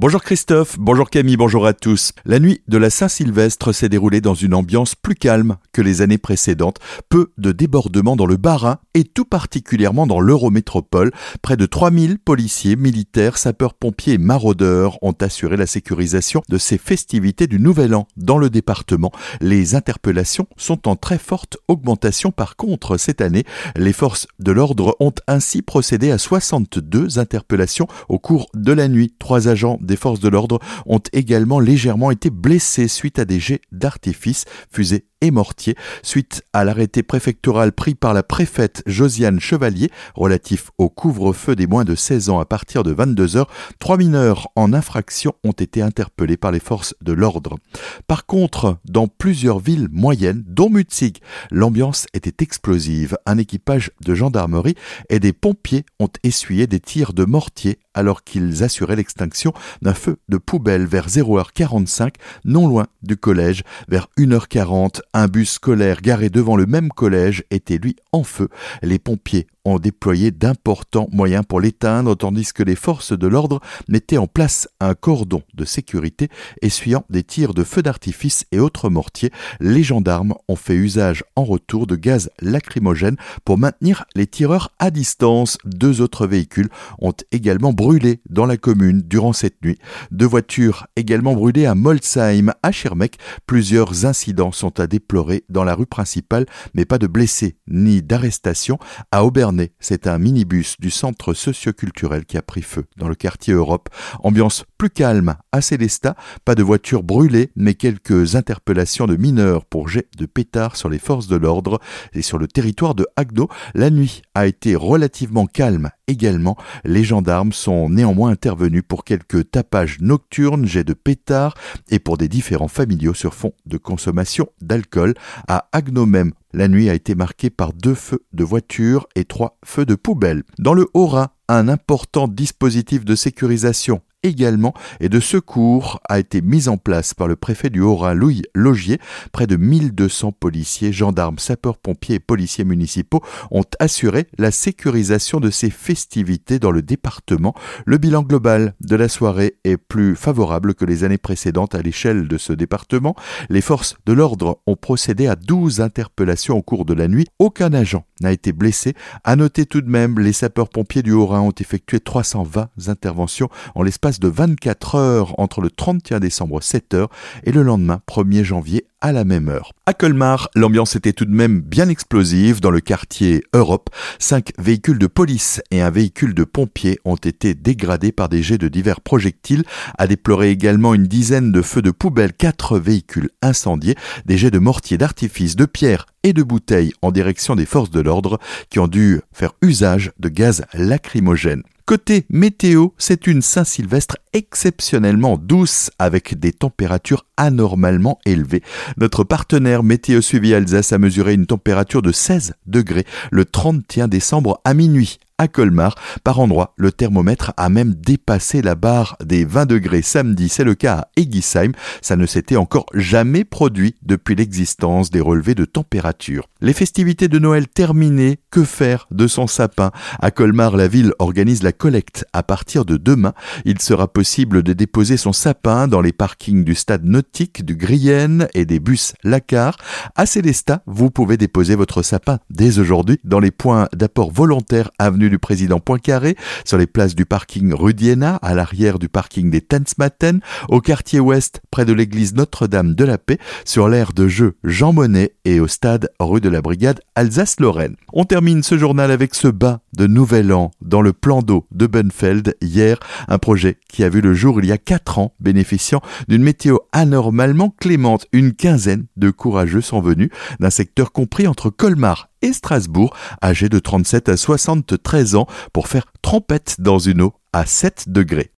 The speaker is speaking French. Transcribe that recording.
Bonjour Christophe, bonjour Camille, bonjour à tous. La nuit de la Saint-Sylvestre s'est déroulée dans une ambiance plus calme que les années précédentes. Peu de débordements dans le Bas-Rhin et tout particulièrement dans l'Eurométropole. Près de 3000 policiers, militaires, sapeurs-pompiers et maraudeurs ont assuré la sécurisation de ces festivités du Nouvel An dans le département. Les interpellations sont en très forte augmentation. Par contre, cette année, les forces de l'ordre ont ainsi procédé à 62 interpellations au cours de la nuit. Trois agents des forces de l'ordre ont également légèrement été blessés suite à des jets d'artifice, fusées et mortiers, suite à l'arrêté préfectoral pris par la préfète Josiane Chevalier relatif au couvre-feu des moins de 16 ans à partir de 22 heures. Trois mineurs en infraction ont été interpellés par les forces de l'ordre. Par contre, dans plusieurs villes moyennes, dont Mutzig, l'ambiance était explosive. Un équipage de gendarmerie et des pompiers ont essuyé des tirs de mortier alors qu'ils assuraient l'extinction d'un feu de poubelle vers 0h45, non loin du collège. Vers 1h40, un bus scolaire garé devant le même collège était lui en feu. Les pompiers ont déployé d'importants moyens pour l'éteindre, tandis que les forces de l'ordre mettaient en place un cordon de sécurité essuyant des tirs de feu d'artifice et autres mortiers. Les gendarmes ont fait usage en retour de gaz lacrymogène pour maintenir les tireurs à distance. Deux autres véhicules ont également brûlé dans la commune durant cette nuit. Deux voitures également brûlées à Molsheim, à Schirmeck. Plusieurs incidents sont à déplorer dans la rue principale, mais pas de blessés ni d'arrestations. À C'est un minibus du centre socioculturel qui a pris feu dans le quartier Europe. Ambiance plus calme à Célestat, pas de voitures brûlées, mais quelques interpellations de mineurs pour jet de pétards sur les forces de l'ordre et sur le territoire de Agno. La nuit a été relativement calme également. Les gendarmes sont néanmoins intervenus pour quelques tapages nocturnes, jets de pétards et pour des différents familiaux sur fond de consommation d'alcool. À Agno même, la nuit a été marquée par deux feux de voiture et trois feux de poubelle. Dans le Haut-Rhin, un important dispositif de sécurisation également et de secours a été mise en place par le préfet du Haut-Rhin Louis Logier. Près de 1200 policiers, gendarmes, sapeurs-pompiers et policiers municipaux ont assuré la sécurisation de ces festivités dans le département. Le bilan global de la soirée est plus favorable que les années précédentes à l'échelle de ce département. Les forces de l'ordre ont procédé à 12 interpellations au cours de la nuit. Aucun agent n'a été blessé. À noter tout de même, les sapeurs-pompiers du Haut-Rhin ont effectué 320 interventions en l'espace de 24 heures entre le 31 décembre 7h et le lendemain 1er janvier à la même heure. À Colmar, l'ambiance était tout de même bien explosive dans le quartier Europe. Cinq véhicules de police et un véhicule de pompiers ont été dégradés par des jets de divers projectiles. À déplorer également une dizaine de feux de poubelle, quatre véhicules incendiés, des jets de mortier d'artifice, de pierres et de bouteilles en direction des forces de l'ordre qui ont dû faire usage de gaz lacrymogène. Côté météo, c'est une Saint-Sylvestre exceptionnellement douce avec des températures anormalement élevées. Notre partenaire Météo Suivi Alsace a mesuré une température de 16 degrés le 31 décembre à minuit à Colmar. Par endroits, le thermomètre a même dépassé la barre des 20 degrés samedi. C'est le cas à Egisheim. Ça ne s'était encore jamais produit depuis l'existence des relevés de température. Les festivités de Noël terminées, que faire de son sapin? À Colmar, la ville organise la collecte. À partir de demain, il sera possible de déposer son sapin dans les parkings du stade nautique, du Grienne et des bus Lacar. À Célestat, vous pouvez déposer votre sapin dès aujourd'hui dans les points d'apport volontaire avenue du président Poincaré, sur les places du parking Rudiena, à l'arrière du parking des Tensmaten, au quartier ouest, près de l'église Notre-Dame de la Paix, sur l'aire de jeu Jean Monnet et au stade rue de la Brigade Alsace-Lorraine. On termine ce journal avec ce bain de Nouvel An dans le plan d'eau de Benfeld hier, un projet qui a vu le jour il y a quatre ans, bénéficiant d'une météo anormalement clémente. Une quinzaine de courageux sont venus d'un secteur compris entre Colmar et Strasbourg, âgés de 37 à 73 ans, pour faire trompette dans une eau à 7 degrés.